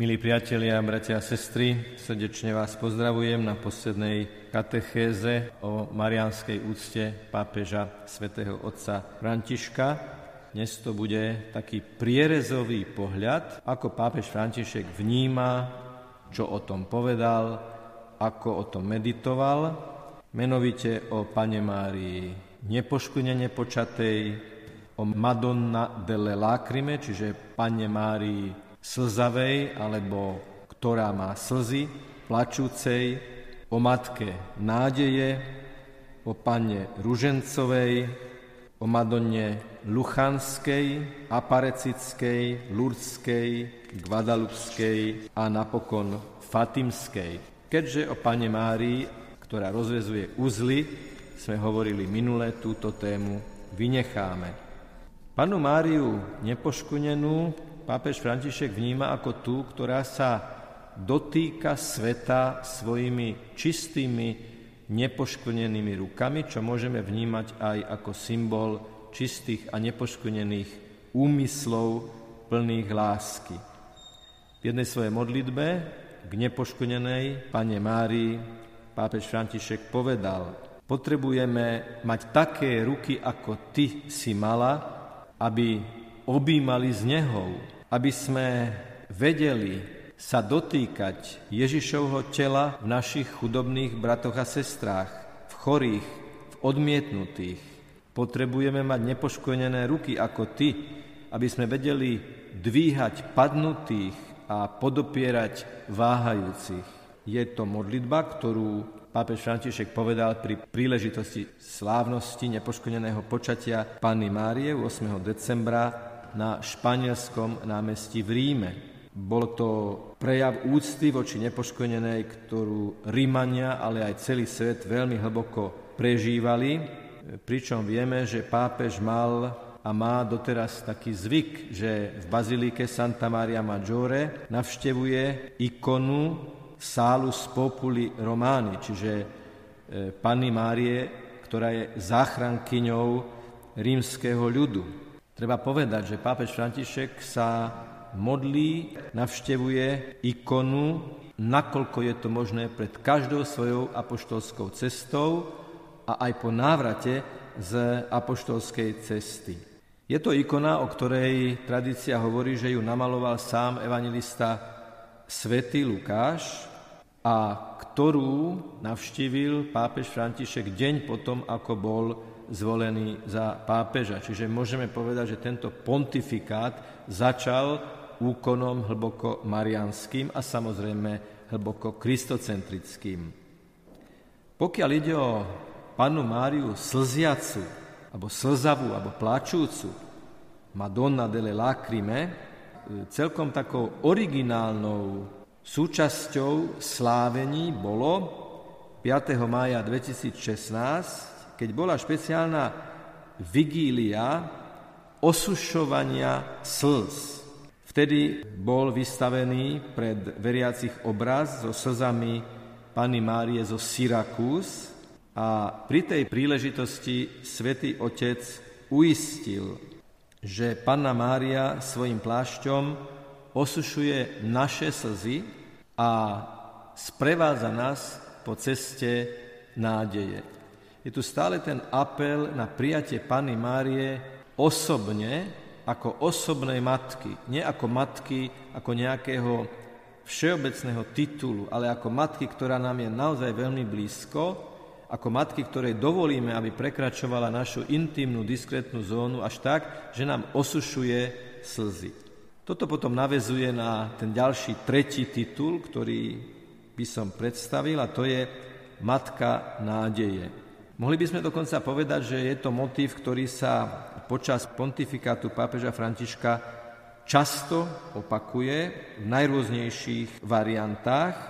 Milí priatelia, bratia a sestry, srdečne vás pozdravujem na poslednej katechéze o marianskej úcte pápeža svätého otca Františka. Dnes to bude taký prierezový pohľad, ako pápež František vníma, čo o tom povedal, ako o tom meditoval, menovite o Pane Márii nepoškvrnene počatej, o Madonna delle Lacrime, čiže Pane Márii slzavej, alebo ktorá má slzy, plačúcej, o matke nádeje, o panne Ružencovej, o Madonne Luchanskej, Aparecickej, Lurdskej, Guadalupskej a napokon Fatimskej. Keďže o Pane Márii, ktorá rozvezuje uzly, sme hovorili minule, túto tému vynecháme. Panu Máriu nepoškunenú pápež František vníma ako tú, ktorá sa dotýka sveta svojimi čistými, nepoškvrnenými rukami, čo môžeme vnímať aj ako symbol čistých a nepoškvrnených úmyslov plných lásky. V jednej svojej modlitbe k nepoškvrnenej Pane Márii pápež František povedal, potrebujeme mať také ruky, ako ty si mala, aby objímali z nehou, aby sme vedeli sa dotýkať Ježišovho tela v našich chudobných bratoch a sestrách, v chorých, v odmietnutých. Potrebujeme mať nepoškodené ruky ako ty, aby sme vedeli dvíhať padnutých a podopierať váhajúcich. Je to modlitba, ktorú pápež František povedal pri príležitosti slávnosti nepoškodeného počatia Panny Márie 8. decembra na španielskom námestí v Ríme. Bol to prejav úcty voči nepoškodenej, ktorú Rímania, ale aj celý svet veľmi hlboko prežívali, pričom vieme, že pápež mal a má doteraz taký zvyk, že v bazilike Santa Maria Maggiore navštevuje ikonu Salus Populi Romani, čiže e, Panny Márie, ktorá je záchrankyňou rímskeho ľudu. Treba povedať, že pápež František sa modlí, navštevuje ikonu, nakoľko je to možné pred každou svojou apoštolskou cestou a aj po návrate z apoštolskej cesty. Je to ikona, o ktorej tradícia hovorí, že ju namaloval sám evangelista svätý Lukáš a ktorú navštívil pápež František deň potom, ako bol zvolený za pápeža. Čiže môžeme povedať, že tento pontifikát začal úkonom hlboko marianským a samozrejme hlboko kristocentrickým. Pokiaľ ide o panu Máriu slziacu, alebo slzavú, alebo plačúcu, Madonna delle Lacrime, celkom takou originálnou súčasťou slávení bolo 5. mája 2016 keď bola špeciálna vigília osušovania slz. Vtedy bol vystavený pred veriacich obraz so slzami Pany Márie zo Syrakús a pri tej príležitosti svätý Otec uistil, že Panna Mária svojim plášťom osušuje naše slzy a sprevádza nás po ceste nádeje. Je tu stále ten apel na prijatie Panny Márie osobne, ako osobnej matky. Nie ako matky, ako nejakého všeobecného titulu, ale ako matky, ktorá nám je naozaj veľmi blízko, ako matky, ktorej dovolíme, aby prekračovala našu intimnú, diskrétnu zónu až tak, že nám osušuje slzy. Toto potom navezuje na ten ďalší tretí titul, ktorý by som predstavil, a to je Matka nádeje. Mohli by sme dokonca povedať, že je to motív, ktorý sa počas pontifikátu pápeža Františka často opakuje v najrôznejších variantách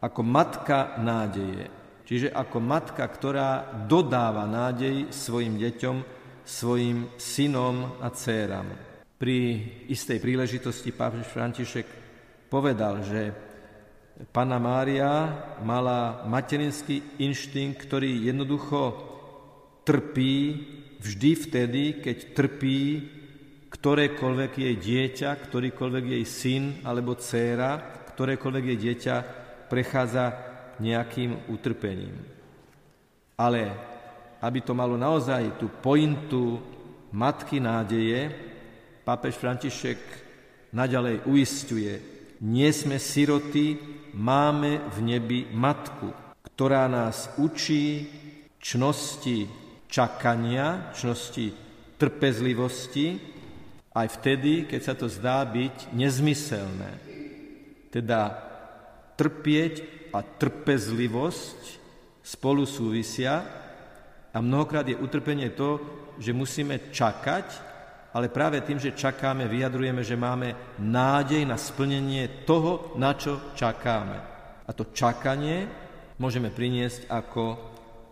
ako matka nádeje. Čiže ako matka, ktorá dodáva nádej svojim deťom, svojim synom a dcéram. Pri istej príležitosti pápež František povedal, že Pana Mária mala materinský inštinkt, ktorý jednoducho trpí vždy vtedy, keď trpí ktorékoľvek jej dieťa, ktorýkoľvek jej syn alebo dcéra, ktorékoľvek jej dieťa prechádza nejakým utrpením. Ale aby to malo naozaj tú pointu matky nádeje, pápež František naďalej uistuje, nie sme siroty, máme v nebi matku, ktorá nás učí čnosti čakania, čnosti trpezlivosti, aj vtedy, keď sa to zdá byť nezmyselné. Teda trpieť a trpezlivosť spolu súvisia a mnohokrát je utrpenie to, že musíme čakať, ale práve tým, že čakáme, vyjadrujeme, že máme nádej na splnenie toho, na čo čakáme. A to čakanie môžeme priniesť ako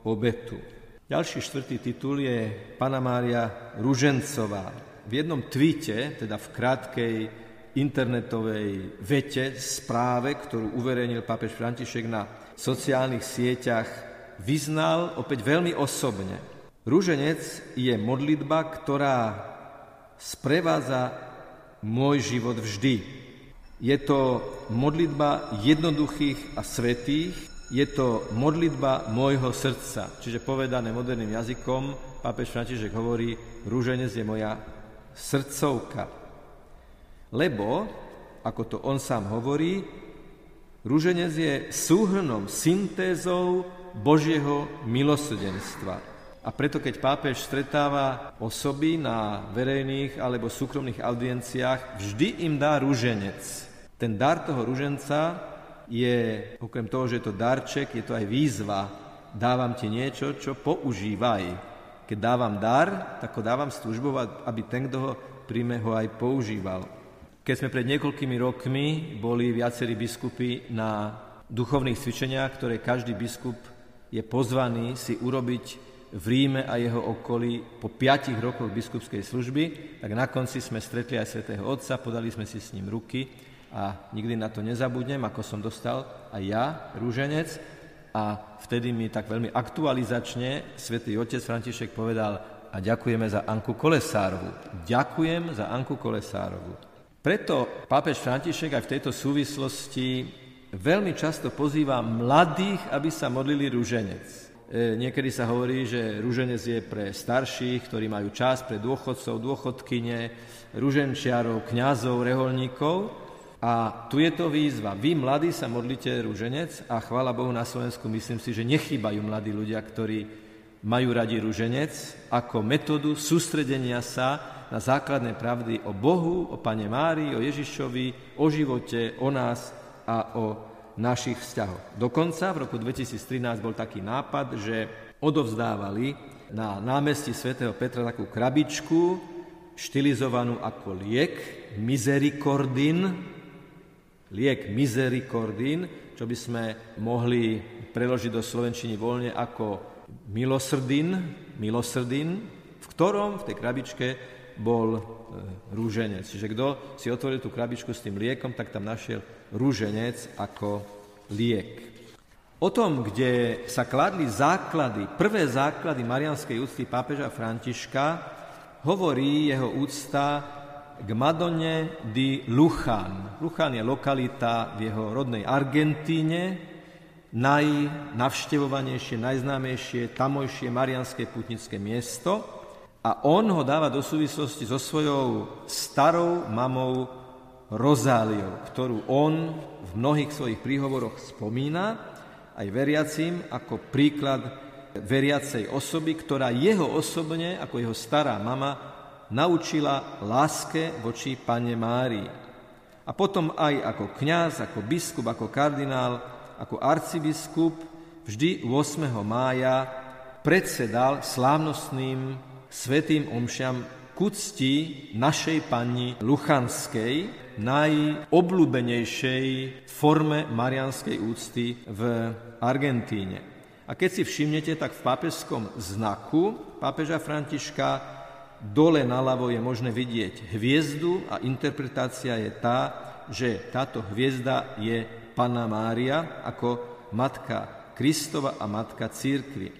obetu. Ďalší štvrtý titul je Pana Mária Ružencová. V jednom tweete, teda v krátkej internetovej vete, správe, ktorú uverejnil pápež František na sociálnych sieťach, vyznal opäť veľmi osobne. Rúženec je modlitba, ktorá sprevádza môj život vždy. Je to modlitba jednoduchých a svetých, je to modlitba môjho srdca. Čiže povedané moderným jazykom, pápež František hovorí, rúženec je moja srdcovka. Lebo, ako to on sám hovorí, rúženec je súhrnom, syntézou Božieho milosrdenstva. A preto, keď pápež stretáva osoby na verejných alebo súkromných audienciách, vždy im dá rúženec. Ten dar toho rúženca je, okrem toho, že je to darček, je to aj výzva. Dávam ti niečo, čo používaj. Keď dávam dar, tak ho dávam s aby ten, kto ho príjme, ho aj používal. Keď sme pred niekoľkými rokmi boli viacerí biskupy na duchovných cvičeniach, ktoré každý biskup je pozvaný si urobiť v Ríme a jeho okolí po piatich rokoch biskupskej služby, tak na konci sme stretli aj svätého Otca, podali sme si s ním ruky a nikdy na to nezabudnem, ako som dostal aj ja rúženec a vtedy mi tak veľmi aktualizačne svätý Otec František povedal a ďakujeme za Anku Kolesárovu. Ďakujem za Anku Kolesárovu. Preto pápež František aj v tejto súvislosti veľmi často pozýva mladých, aby sa modlili rúženec. E, niekedy sa hovorí, že rúženec je pre starších, ktorí majú čas, pre dôchodcov, dôchodkyne, rúženčiarov, kňazov, reholníkov. A tu je to výzva. Vy, mladí, sa modlite rúženec a chvála Bohu na Slovensku myslím si, že nechýbajú mladí ľudia, ktorí majú radi rúženec ako metódu sústredenia sa na základné pravdy o Bohu, o Pane Márii, o Ježišovi, o živote, o nás a o našich vzťahoch. Dokonca v roku 2013 bol taký nápad, že odovzdávali na námestí svätého Petra takú krabičku, štilizovanú ako liek, misericordin, liek misericordin, čo by sme mohli preložiť do slovenčiny voľne ako milosrdin, milosrdin, v ktorom v tej krabičke bol e, rúženec. Čiže kto si otvoril tú krabičku s tým liekom, tak tam našiel rúženec ako liek. O tom, kde sa kladli základy, prvé základy marianskej úcty pápeža Františka, hovorí jeho úcta k Madone di Luchán. Luchán je lokalita v jeho rodnej Argentíne, najnavštevovanejšie, najznámejšie tamojšie marianské putnické miesto. A on ho dáva do súvislosti so svojou starou mamou Rozáliou, ktorú on v mnohých svojich príhovoroch spomína aj veriacim ako príklad veriacej osoby, ktorá jeho osobne, ako jeho stará mama, naučila láske voči Pane Márii. A potom aj ako kňaz, ako biskup, ako kardinál, ako arcibiskup vždy 8. mája predsedal slávnostným svetým omšiam k úcti našej pani Luchanskej, najobľúbenejšej forme marianskej úcty v Argentíne. A keď si všimnete, tak v pápežskom znaku pápeža Františka dole naľavo je možné vidieť hviezdu a interpretácia je tá, že táto hviezda je Pana Mária ako matka Kristova a matka církvy.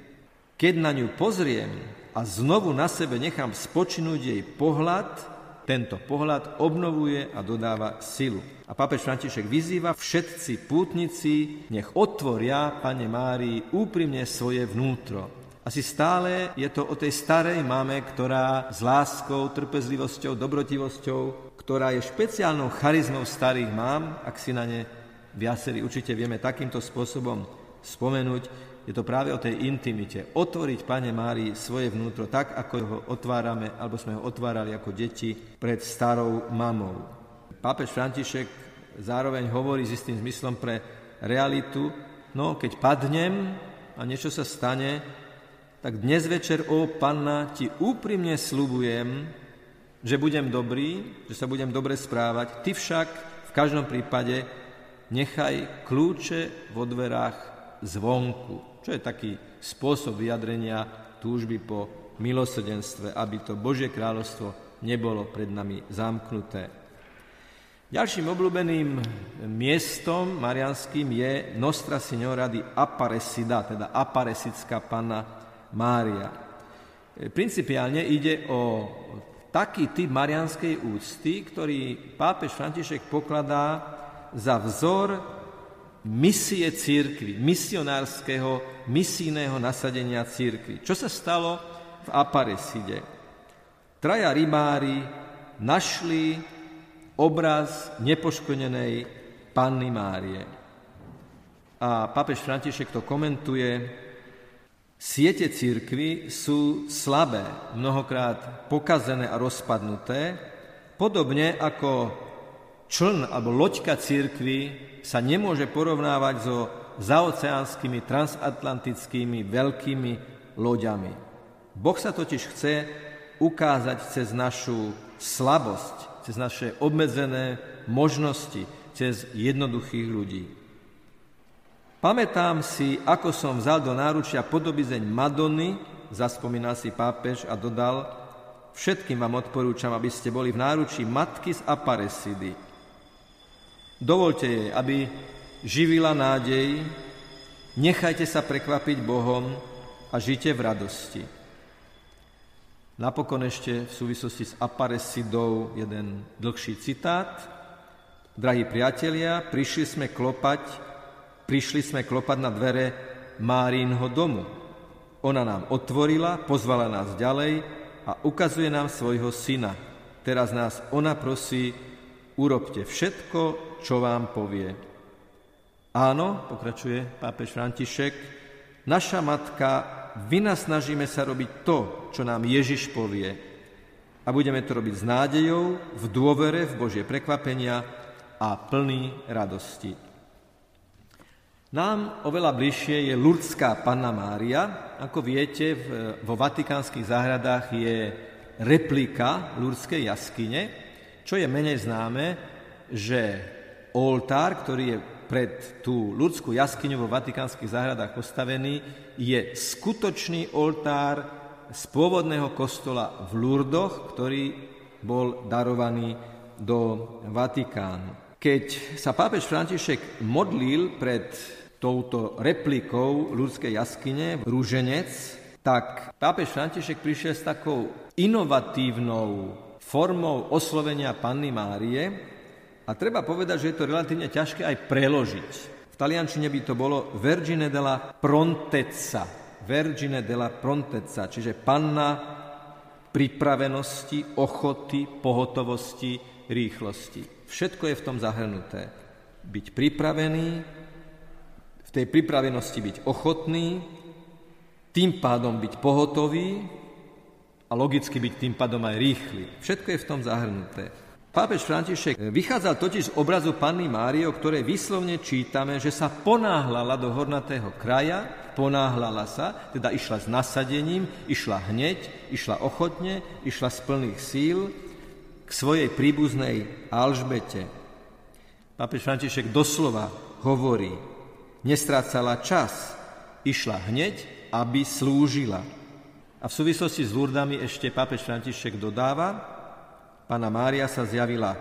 Keď na ňu pozriem, a znovu na sebe nechám spočinúť jej pohľad, Tento pohľad obnovuje a dodáva silu. A pápež František vyzýva všetci pútnici, nech otvoria Pane Márii úprimne svoje vnútro. Asi stále je to o tej starej mame, ktorá s láskou, trpezlivosťou, dobrotivosťou, ktorá je špeciálnou charizmou starých mám, ak si na ne viacerí určite vieme takýmto spôsobom spomenúť, je to práve o tej intimite. Otvoriť Pane Márii svoje vnútro tak, ako ho otvárame, alebo sme ho otvárali ako deti pred starou mamou. Pápež František zároveň hovorí s istým zmyslom pre realitu, no keď padnem a niečo sa stane, tak dnes večer, ó Panna, ti úprimne slubujem, že budem dobrý, že sa budem dobre správať. Ty však v každom prípade nechaj kľúče vo dverách zvonku čo je taký spôsob vyjadrenia túžby po milosrdenstve, aby to Božie kráľovstvo nebolo pred nami zamknuté. Ďalším obľúbeným miestom marianským je Nostra Signora di Aparecida, teda aparesická panna Mária. Principiálne ide o taký typ marianskej úcty, ktorý pápež František pokladá za vzor misie církvy, misionárskeho, misijného nasadenia církvy. Čo sa stalo v Apareside? Traja rybári našli obraz nepoškodenej Panny Márie. A pápež František to komentuje, Siete církvy sú slabé, mnohokrát pokazené a rozpadnuté, podobne ako čln alebo loďka církvy sa nemôže porovnávať so zaoceánskymi, transatlantickými veľkými loďami. Boh sa totiž chce ukázať cez našu slabosť, cez naše obmedzené možnosti, cez jednoduchých ľudí. Pamätám si, ako som vzal do náručia podobizeň Madony, zaspomínal si pápež a dodal, všetkým vám odporúčam, aby ste boli v náručí matky z Aparesidy, Dovolte jej, aby živila nádej, nechajte sa prekvapiť Bohom a žite v radosti. Napokon ešte v súvislosti s Aparesidou jeden dlhší citát. Drahí priatelia, prišli sme klopať, prišli sme klopať na dvere Márínho domu. Ona nám otvorila, pozvala nás ďalej a ukazuje nám svojho syna. Teraz nás ona prosí, urobte všetko, čo vám povie. Áno, pokračuje pápež František, naša matka, vynasnažíme sa robiť to, čo nám Ježiš povie. A budeme to robiť s nádejou, v dôvere, v Božie prekvapenia a plný radosti. Nám oveľa bližšie je Lurdská Panna Mária. Ako viete, vo vatikánskych záhradách je replika Lurdskej jaskyne, čo je menej známe, že oltár, ktorý je pred tú ľudskú jaskyňu vo vatikánskych záhradách postavený, je skutočný oltár z pôvodného kostola v Lurdoch, ktorý bol darovaný do Vatikánu. Keď sa pápež František modlil pred touto replikou ľudskej jaskyne, rúženec, tak pápež František prišiel s takou inovatívnou formou oslovenia Panny Márie, a treba povedať, že je to relatívne ťažké aj preložiť. V taliančine by to bolo Vergine della prontezza. Vergine della prontezza, čiže panna pripravenosti, ochoty, pohotovosti, rýchlosti. Všetko je v tom zahrnuté. Byť pripravený, v tej pripravenosti byť ochotný, tým pádom byť pohotový a logicky byť tým pádom aj rýchly. Všetko je v tom zahrnuté. Pápež František vychádzal totiž z obrazu Panny Márie, o ktorej vyslovne čítame, že sa ponáhlala do hornatého kraja, ponáhlala sa, teda išla s nasadením, išla hneď, išla ochotne, išla z plných síl k svojej príbuznej Alžbete. Pápež František doslova hovorí, nestrácala čas, išla hneď, aby slúžila. A v súvislosti s Lurdami ešte pápež František dodáva, Pana Mária sa zjavila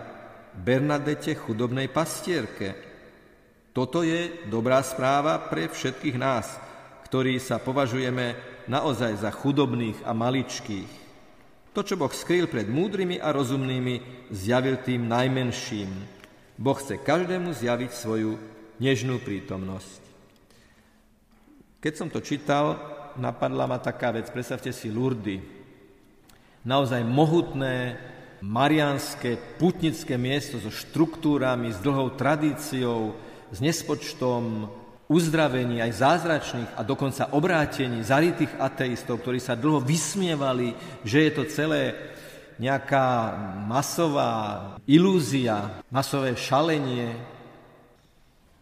Bernadete, chudobnej pastierke. Toto je dobrá správa pre všetkých nás, ktorí sa považujeme naozaj za chudobných a maličkých. To, čo Boh skrýl pred múdrymi a rozumnými, zjavil tým najmenším. Boh chce každému zjaviť svoju nežnú prítomnosť. Keď som to čítal, napadla ma taká vec, predstavte si Lurdy. Naozaj mohutné, marianské, putnické miesto so štruktúrami, s dlhou tradíciou, s nespočtom uzdravení, aj zázračných a dokonca obrátení zaritých ateistov, ktorí sa dlho vysmievali, že je to celé nejaká masová ilúzia, masové šalenie.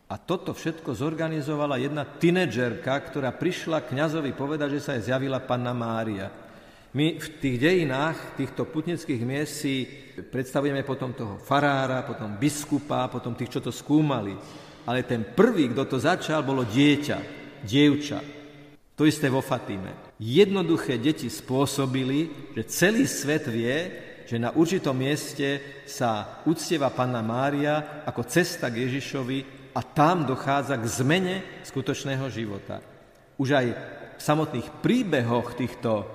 A toto všetko zorganizovala jedna tínedžerka, ktorá prišla kňazovi povedať, že sa jej zjavila panna Mária. My v tých dejinách týchto putnických miest si predstavujeme potom toho farára, potom biskupa, potom tých, čo to skúmali ale ten prvý, kto to začal, bolo dieťa, dievča. To isté vo Fatíme. Jednoduché deti spôsobili, že celý svet vie, že na určitom mieste sa uctieva Panna Mária ako cesta k Ježišovi a tam dochádza k zmene skutočného života. Už aj v samotných príbehoch týchto,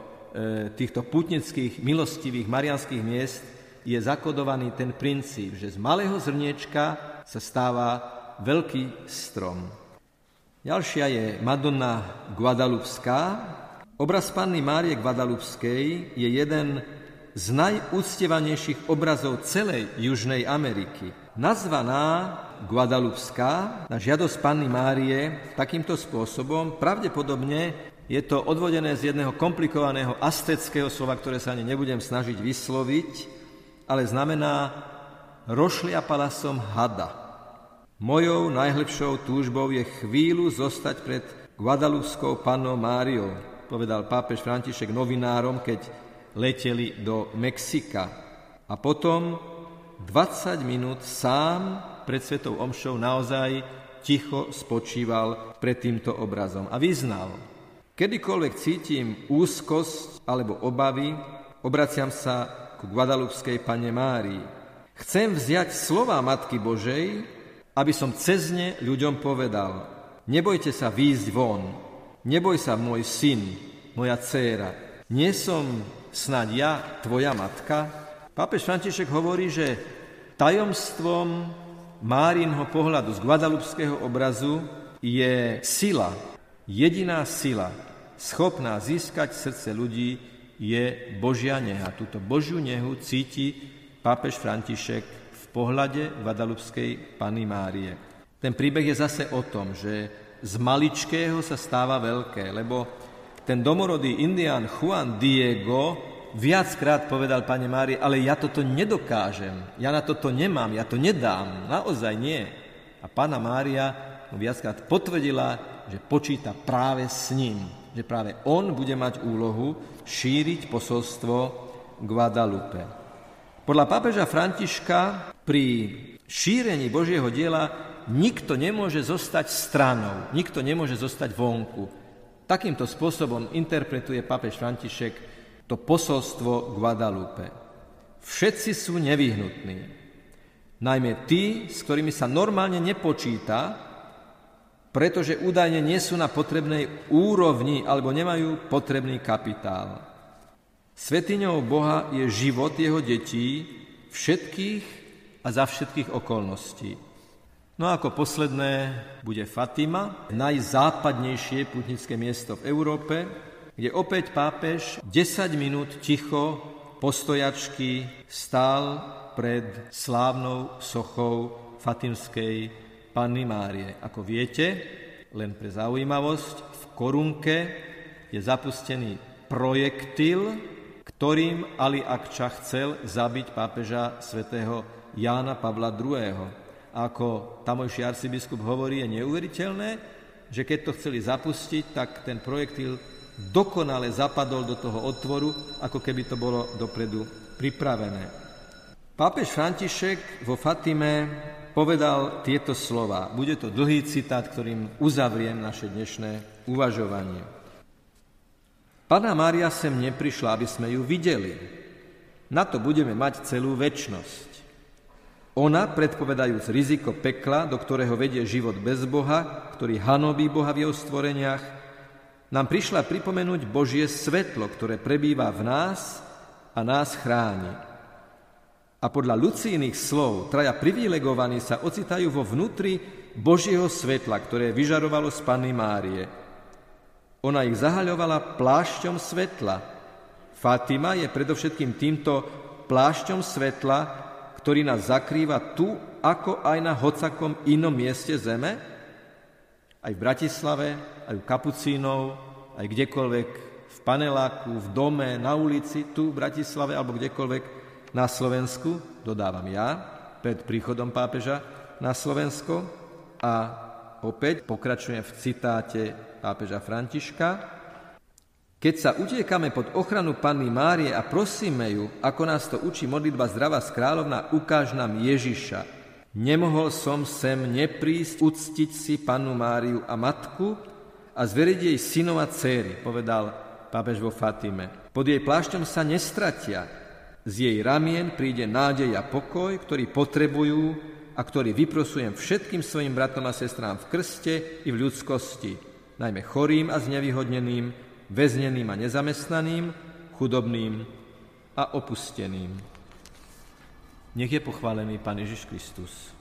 týchto putnických, milostivých marianských miest je zakodovaný ten princíp, že z malého zrniečka sa stáva veľký strom. Ďalšia je Madonna Guadalupská. Obraz Panny Márie Guadalupskej je jeden z najúctevanejších obrazov celej Južnej Ameriky. Nazvaná Guadalupská na žiadosť Panny Márie takýmto spôsobom pravdepodobne je to odvodené z jedného komplikovaného asteckého slova, ktoré sa ani nebudem snažiť vysloviť, ale znamená rošliapala som hada. Mojou najhlbšou túžbou je chvíľu zostať pred Guadalupskou pannou Máriou, povedal pápež František novinárom, keď leteli do Mexika. A potom 20 minút sám pred Svetou Omšou naozaj ticho spočíval pred týmto obrazom a vyznal. Kedykoľvek cítim úzkosť alebo obavy, obraciam sa ku Guadalupskej pane Márii. Chcem vziať slova Matky Božej, aby som cez ne ľuďom povedal, nebojte sa výjsť von, neboj sa môj syn, moja dcéra, nie som snáď ja tvoja matka? Pápež František hovorí, že tajomstvom Márinho pohľadu z Guadalupského obrazu je sila, jediná sila, schopná získať srdce ľudí, je Božia neha. Túto Božiu nehu cíti pápež František pohľade Guadalupskej Pany Márie. Ten príbeh je zase o tom, že z maličkého sa stáva veľké, lebo ten domorodý indián Juan Diego viackrát povedal Pane Mári, ale ja toto nedokážem, ja na toto nemám, ja to nedám, naozaj nie. A Pána Mária mu viackrát potvrdila, že počíta práve s ním, že práve on bude mať úlohu šíriť posolstvo Guadalupe. Podľa pápeža Františka pri šírení Božieho diela nikto nemôže zostať stranou, nikto nemôže zostať vonku. Takýmto spôsobom interpretuje pápež František to posolstvo Guadalupe. Všetci sú nevyhnutní, najmä tí, s ktorými sa normálne nepočíta, pretože údajne nie sú na potrebnej úrovni alebo nemajú potrebný kapitál. Svetiňou Boha je život jeho detí, všetkých a za všetkých okolností. No a ako posledné bude Fatima, najzápadnejšie putnické miesto v Európe, kde opäť pápež 10 minút ticho postojačky stál pred slávnou sochou Fatimskej Panny Márie. Ako viete, len pre zaujímavosť, v korunke je zapustený projektil, ktorým Ali Akča chcel zabiť pápeža svätého Jána Pavla II. Ako tamojší arcibiskup hovorí, je neuveriteľné, že keď to chceli zapustiť, tak ten projektil dokonale zapadol do toho otvoru, ako keby to bolo dopredu pripravené. Pápež František vo Fatime povedal tieto slova. Bude to dlhý citát, ktorým uzavriem naše dnešné uvažovanie. Pana Mária sem neprišla, aby sme ju videli. Na to budeme mať celú väčnosť. Ona, predpovedajúc riziko pekla, do ktorého vedie život bez Boha, ktorý hanobí Boha v jeho stvoreniach, nám prišla pripomenúť Božie svetlo, ktoré prebýva v nás a nás chráni. A podľa Lucínych slov traja privilegovaní sa ocitajú vo vnútri Božieho svetla, ktoré vyžarovalo z Panny Márie. Ona ich zahaľovala plášťom svetla. Fatima je predovšetkým týmto plášťom svetla, ktorý nás zakrýva tu, ako aj na hocakom inom mieste zeme, aj v Bratislave, aj u kapucínov, aj kdekoľvek, v paneláku, v dome, na ulici, tu v Bratislave alebo kdekoľvek na Slovensku, dodávam ja, pred príchodom pápeža na Slovensko. A opäť pokračujem v citáte pápeža Františka. Keď sa utiekame pod ochranu Panny Márie a prosíme ju, ako nás to učí modlitba zdravá z kráľovna, ukáž nám Ježiša, Nemohol som sem neprísť uctiť si pannu Máriu a matku a zveriť jej synov a céry, povedal pápež vo Fatime. Pod jej plášťom sa nestratia. Z jej ramien príde nádej a pokoj, ktorý potrebujú a ktorý vyprosujem všetkým svojim bratom a sestrám v krste i v ľudskosti, najmä chorým a znevýhodneným, väzneným a nezamestnaným, chudobným a opusteným. Nech je pochválený Pán Ježiš Kristus.